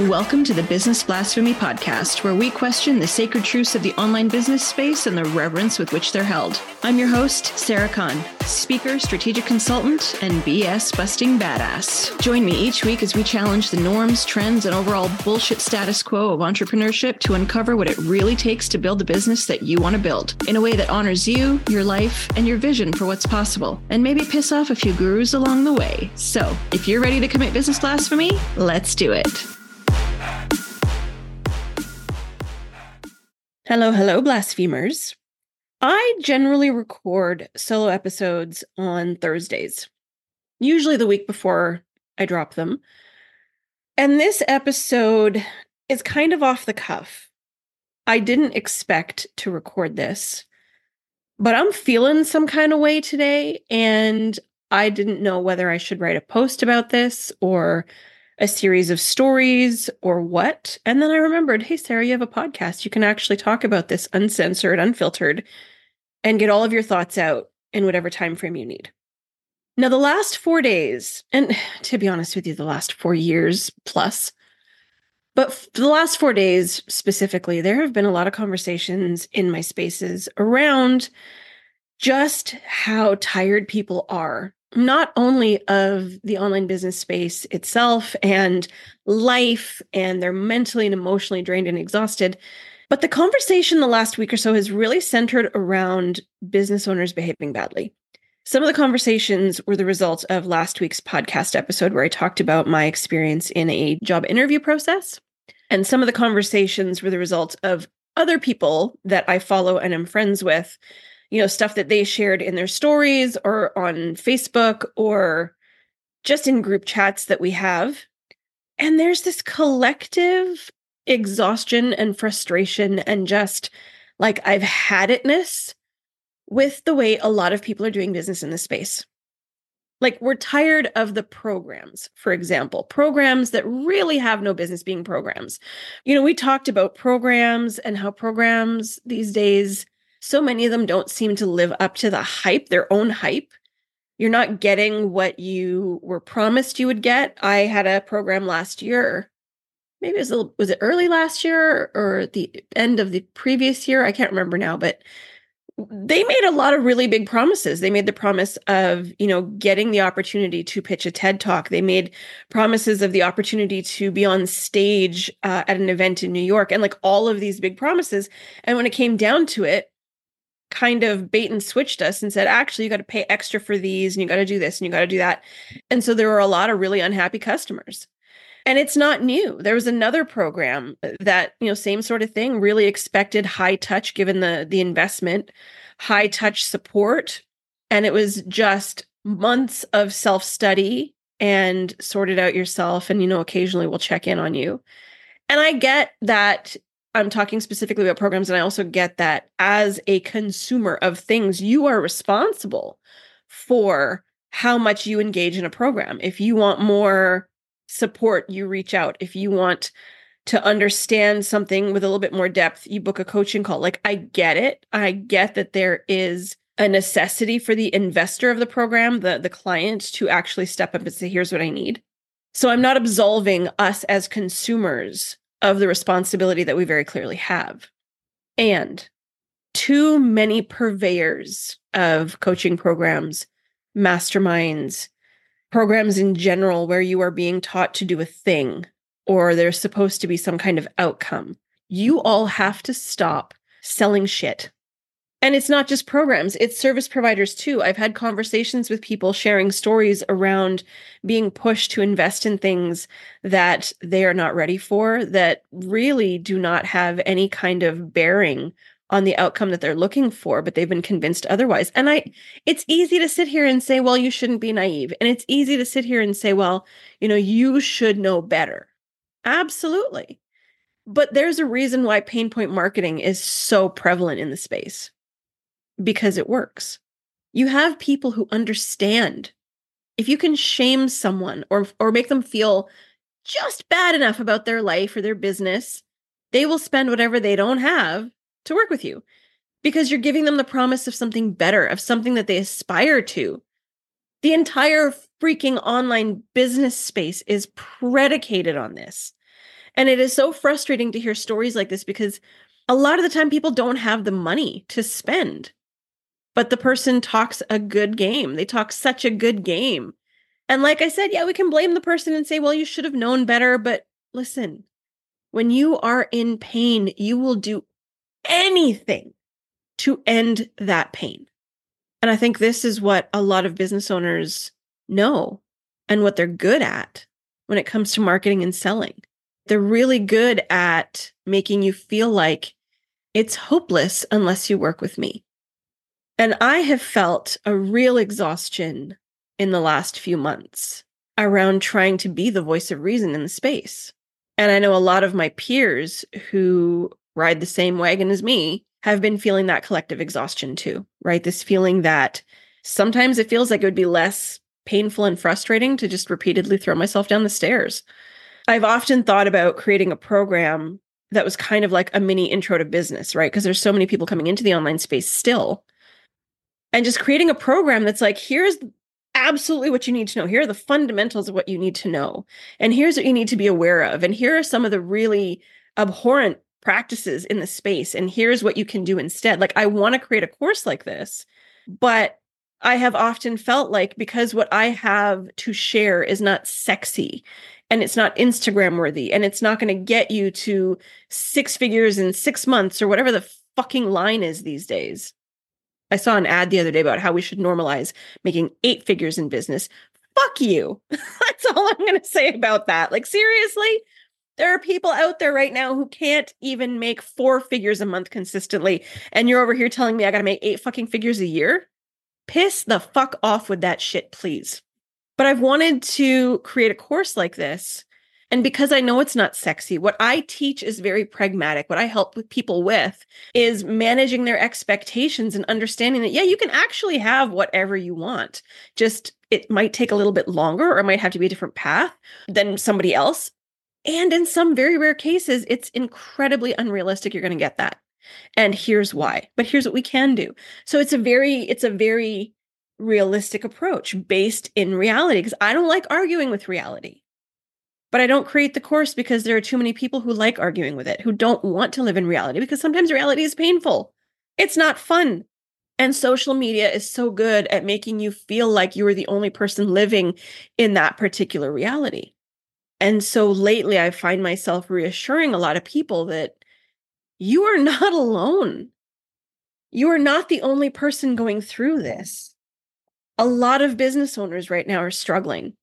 Welcome to the Business Blasphemy Podcast, where we question the sacred truths of the online business space and the reverence with which they're held. I'm your host, Sarah Kahn, speaker, strategic consultant, and BS busting badass. Join me each week as we challenge the norms, trends, and overall bullshit status quo of entrepreneurship to uncover what it really takes to build the business that you want to build in a way that honors you, your life, and your vision for what's possible, and maybe piss off a few gurus along the way. So, if you're ready to commit business blasphemy, let's do it. Hello, hello, blasphemers. I generally record solo episodes on Thursdays, usually the week before I drop them. And this episode is kind of off the cuff. I didn't expect to record this, but I'm feeling some kind of way today. And I didn't know whether I should write a post about this or a series of stories or what. And then I remembered, hey, Sarah, you have a podcast. You can actually talk about this uncensored, unfiltered, and get all of your thoughts out in whatever time frame you need. Now, the last four days, and to be honest with you, the last four years plus, but the last four days specifically, there have been a lot of conversations in my spaces around just how tired people are not only of the online business space itself and life, and they're mentally and emotionally drained and exhausted, but the conversation the last week or so has really centered around business owners behaving badly. Some of the conversations were the result of last week's podcast episode where I talked about my experience in a job interview process. And some of the conversations were the result of other people that I follow and am friends with you know, stuff that they shared in their stories or on Facebook or just in group chats that we have. And there's this collective exhaustion and frustration and just like I've had itness with the way a lot of people are doing business in this space. Like we're tired of the programs, for example, programs that really have no business being programs. You know, we talked about programs and how programs these days so many of them don't seem to live up to the hype, their own hype. You're not getting what you were promised you would get. I had a program last year. Maybe it was, a, was it early last year or the end of the previous year? I can't remember now, but they made a lot of really big promises. They made the promise of, you know, getting the opportunity to pitch a TED talk. They made promises of the opportunity to be on stage uh, at an event in New York and like all of these big promises. And when it came down to it, kind of bait and switched us and said, actually, you got to pay extra for these and you got to do this and you got to do that. And so there were a lot of really unhappy customers. And it's not new. There was another program uh, that, you know, same sort of thing, really expected high touch given the the investment, high touch support, and it was just months of self-study and sort it out yourself and you know occasionally we'll check in on you. And I get that I'm talking specifically about programs, and I also get that as a consumer of things, you are responsible for how much you engage in a program. If you want more support, you reach out. If you want to understand something with a little bit more depth, you book a coaching call. Like, I get it. I get that there is a necessity for the investor of the program, the, the client, to actually step up and say, here's what I need. So I'm not absolving us as consumers of the responsibility that we very clearly have. And too many purveyors of coaching programs, masterminds, programs in general where you are being taught to do a thing or there's supposed to be some kind of outcome. You all have to stop selling shit and it's not just programs, it's service providers too. I've had conversations with people sharing stories around being pushed to invest in things that they are not ready for, that really do not have any kind of bearing on the outcome that they're looking for, but they've been convinced otherwise. And I, it's easy to sit here and say, well, you shouldn't be naive. And it's easy to sit here and say, well, you know, you should know better. Absolutely. But there's a reason why pain point marketing is so prevalent in the space because it works. You have people who understand. If you can shame someone or or make them feel just bad enough about their life or their business, they will spend whatever they don't have to work with you because you're giving them the promise of something better, of something that they aspire to. The entire freaking online business space is predicated on this. And it is so frustrating to hear stories like this because a lot of the time people don't have the money to spend. But the person talks a good game. They talk such a good game. And like I said, yeah, we can blame the person and say, well, you should have known better. But listen, when you are in pain, you will do anything to end that pain. And I think this is what a lot of business owners know and what they're good at when it comes to marketing and selling. They're really good at making you feel like it's hopeless unless you work with me. And I have felt a real exhaustion in the last few months around trying to be the voice of reason in the space. And I know a lot of my peers who ride the same wagon as me have been feeling that collective exhaustion too, right? This feeling that sometimes it feels like it would be less painful and frustrating to just repeatedly throw myself down the stairs. I've often thought about creating a program that was kind of like a mini intro to business, right? Because there's so many people coming into the online space still. And just creating a program that's like, here's absolutely what you need to know. Here are the fundamentals of what you need to know. And here's what you need to be aware of. And here are some of the really abhorrent practices in the space. And here's what you can do instead. Like, I want to create a course like this, but I have often felt like because what I have to share is not sexy and it's not Instagram worthy and it's not going to get you to six figures in six months or whatever the fucking line is these days. I saw an ad the other day about how we should normalize making eight figures in business. Fuck you. That's all I'm going to say about that. Like, seriously? There are people out there right now who can't even make four figures a month consistently. And you're over here telling me I got to make eight fucking figures a year? Piss the fuck off with that shit, please. But I've wanted to create a course like this. And because I know it's not sexy, what I teach is very pragmatic. What I help with people with is managing their expectations and understanding that, yeah, you can actually have whatever you want. Just it might take a little bit longer or it might have to be a different path than somebody else. And in some very rare cases, it's incredibly unrealistic you're going to get that and here's why but here's what we can do so it's a very it's a very realistic approach based in reality because i don't like arguing with reality but i don't create the course because there are too many people who like arguing with it who don't want to live in reality because sometimes reality is painful it's not fun and social media is so good at making you feel like you are the only person living in that particular reality and so lately i find myself reassuring a lot of people that you are not alone. You are not the only person going through this. A lot of business owners right now are struggling.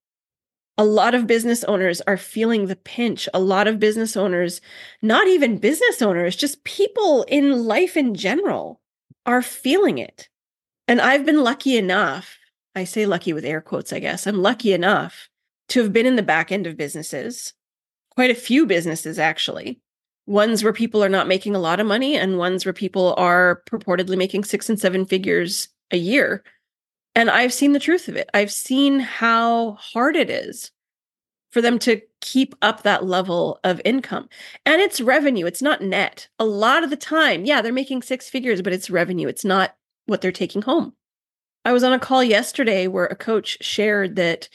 A lot of business owners are feeling the pinch. A lot of business owners, not even business owners, just people in life in general, are feeling it. And I've been lucky enough, I say lucky with air quotes, I guess. I'm lucky enough to have been in the back end of businesses, quite a few businesses actually, ones where people are not making a lot of money and ones where people are purportedly making six and seven figures a year. And I've seen the truth of it. I've seen how hard it is for them to keep up that level of income. And it's revenue, it's not net. A lot of the time, yeah, they're making six figures, but it's revenue, it's not what they're taking home. I was on a call yesterday where a coach shared that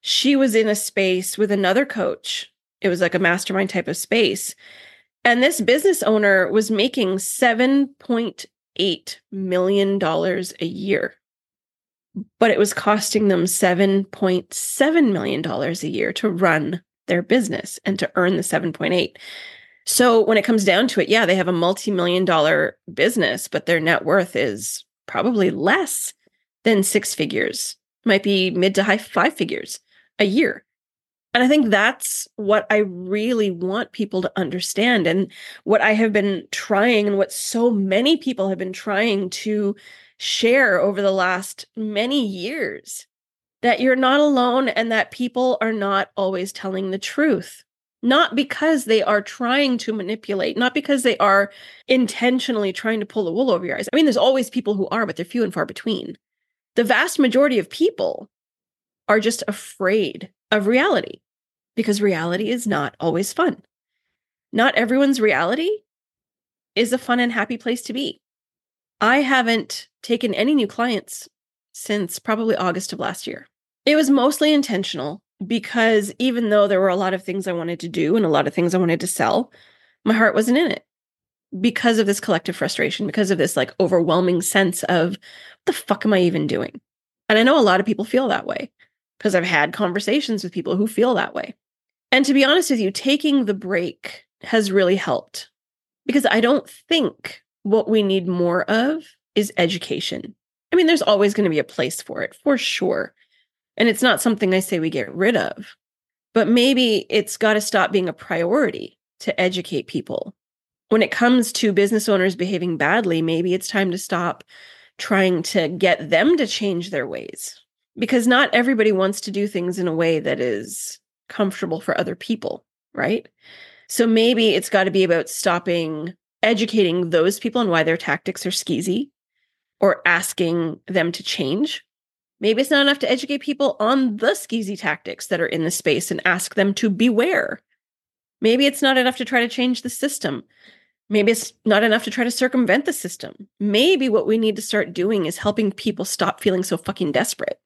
she was in a space with another coach. It was like a mastermind type of space. And this business owner was making $7.8 million a year, but it was costing them $7.7 million a year to run their business and to earn the 7.8. So when it comes down to it, yeah, they have a multi-million dollar business, but their net worth is probably less than six figures, might be mid to high five figures a year. And I think that's what I really want people to understand. And what I have been trying, and what so many people have been trying to share over the last many years that you're not alone and that people are not always telling the truth. Not because they are trying to manipulate, not because they are intentionally trying to pull the wool over your eyes. I mean, there's always people who are, but they're few and far between. The vast majority of people are just afraid of reality because reality is not always fun. Not everyone's reality is a fun and happy place to be. I haven't taken any new clients since probably August of last year. It was mostly intentional because even though there were a lot of things I wanted to do and a lot of things I wanted to sell, my heart wasn't in it because of this collective frustration, because of this like overwhelming sense of the fuck am I even doing? And I know a lot of people feel that way because I've had conversations with people who feel that way. And to be honest with you, taking the break has really helped because I don't think what we need more of is education. I mean, there's always going to be a place for it, for sure. And it's not something I say we get rid of, but maybe it's got to stop being a priority to educate people. When it comes to business owners behaving badly, maybe it's time to stop trying to get them to change their ways because not everybody wants to do things in a way that is comfortable for other people, right? So maybe it's got to be about stopping educating those people and why their tactics are skeezy or asking them to change. Maybe it's not enough to educate people on the skeezy tactics that are in the space and ask them to beware. Maybe it's not enough to try to change the system. Maybe it's not enough to try to circumvent the system. Maybe what we need to start doing is helping people stop feeling so fucking desperate,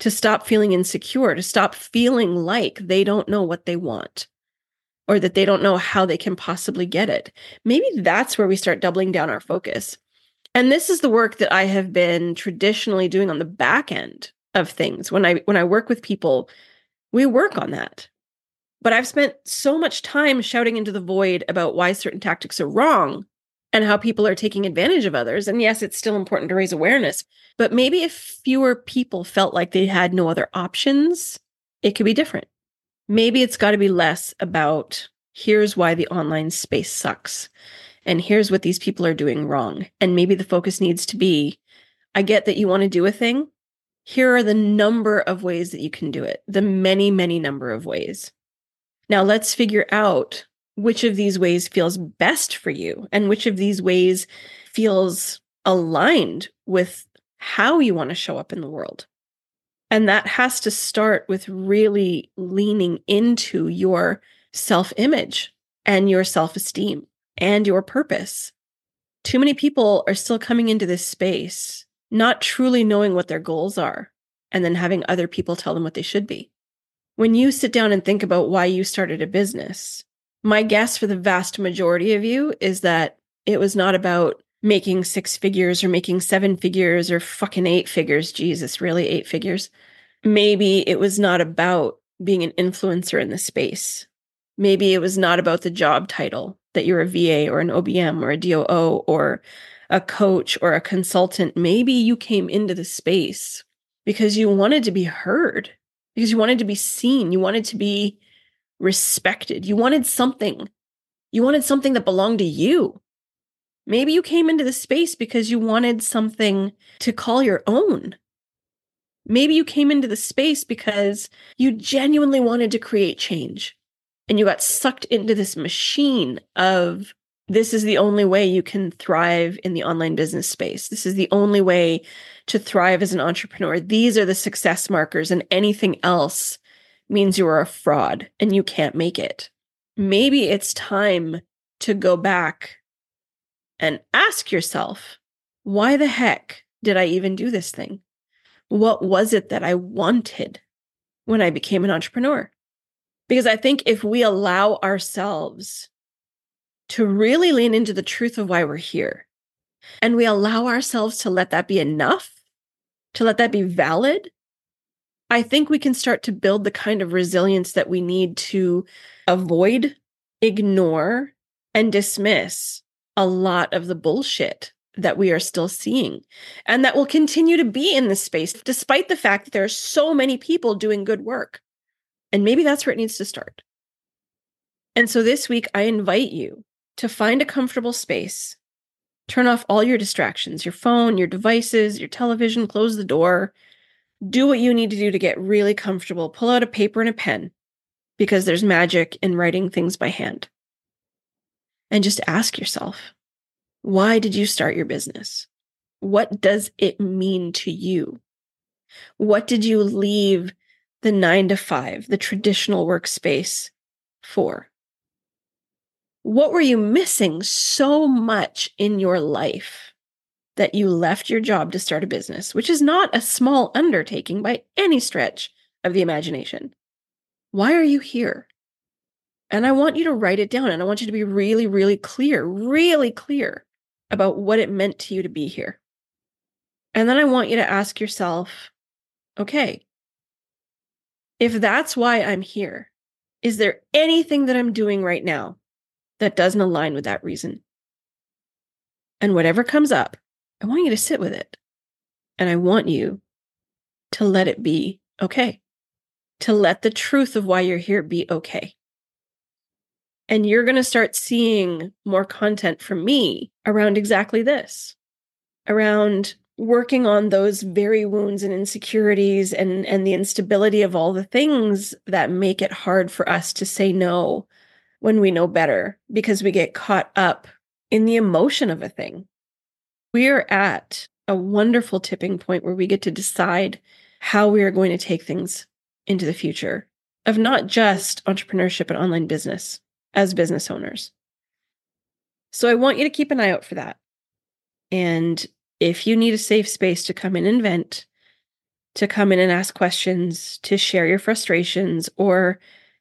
to stop feeling insecure, to stop feeling like they don't know what they want or that they don't know how they can possibly get it. Maybe that's where we start doubling down our focus. And this is the work that I have been traditionally doing on the back end of things. When I when I work with people, we work on that. But I've spent so much time shouting into the void about why certain tactics are wrong and how people are taking advantage of others. And yes, it's still important to raise awareness, but maybe if fewer people felt like they had no other options, it could be different maybe it's got to be less about here's why the online space sucks and here's what these people are doing wrong. And maybe the focus needs to be I get that you want to do a thing. Here are the number of ways that you can do it, the many, many number of ways. Now let's figure out which of these ways feels best for you and which of these ways feels aligned with how you want to show up in the world. And that has to start with really leaning into your self image and your self esteem and your purpose. Too many people are still coming into this space not truly knowing what their goals are and then having other people tell them what they should be. When you sit down and think about why you started a business, my guess for the vast majority of you is that it was not about making six figures or making seven figures or fucking eight figures. Jesus, really eight figures. Maybe it was not about being an influencer in the space. Maybe it was not about the job title that you're a VA or an OBM or a DOO or a coach or a consultant. Maybe you came into the space because you wanted to be heard, because you wanted to be seen, you wanted to be respected, you wanted something. You wanted something that belonged to you. Maybe you came into the space because you wanted something to call your own. Maybe you came into the space because you genuinely wanted to create change and you got sucked into this machine of this is the only way you can thrive in the online business space. This is the only way to thrive as an entrepreneur. These are the success markers, and anything else means you are a fraud and you can't make it. Maybe it's time to go back and ask yourself, why the heck did I even do this thing? What was it that I wanted when I became an entrepreneur? Because I think if we allow ourselves to really lean into the truth of why we're here, and we allow ourselves to let that be enough, to let that be valid, I think we can start to build the kind of resilience that we need to avoid, ignore, and dismiss a lot of the bullshit that we are still seeing and that will continue to be in this space despite the fact that there are so many people doing good work. And maybe that's where it needs to start. And so this week, I invite you to find a comfortable space, turn off all your distractions, your phone, your devices, your television, close the door, do what you need to do to get really comfortable, pull out a paper and a pen because there's magic in writing things by hand and just ask yourself why did you start your business? What does it mean to you? What did you leave the nine to five, the traditional workspace for? What were you missing so much in your life that you left your job to start a business, which is not a small undertaking by any stretch of the imagination? Why are you here? And I want you to write it down and I want you to be really, really clear, really clear about what it meant to you to be here. And then I want you to ask yourself, okay, if that's why I'm here, is there anything that I'm doing right now that doesn't align with that reason? And whatever comes up, I want you to sit with it. And I want you to let it be okay, to let the truth of why you're here be okay. And you're going to start seeing more content from me around exactly this around working on those very wounds and insecurities and and the instability of all the things that make it hard for us to say no when we know better because we get caught up in the emotion of a thing. We are at a wonderful tipping point where we get to decide how we are going to take things into the future of not just entrepreneurship and online business as business owners. So I want you to keep an eye out for that. And if you need a safe space to come in and vent, to come in and ask questions, to share your frustrations, or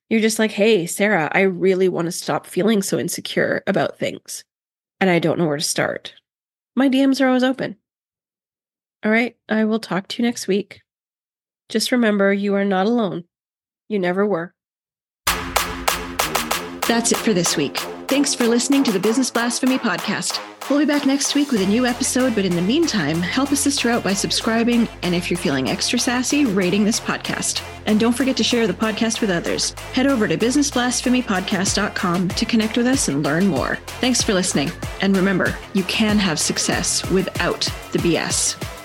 you're just like, hey, Sarah, I really want to stop feeling so insecure about things and I don't know where to start. My DMs are always open. All right, I will talk to you next week. Just remember, you are not alone. You never were. That's it for this week. Thanks for listening to the Business Blasphemy Podcast. We'll be back next week with a new episode, but in the meantime, help a sister out by subscribing and if you're feeling extra sassy, rating this podcast. And don't forget to share the podcast with others. Head over to businessblasphemypodcast.com to connect with us and learn more. Thanks for listening. And remember, you can have success without the BS.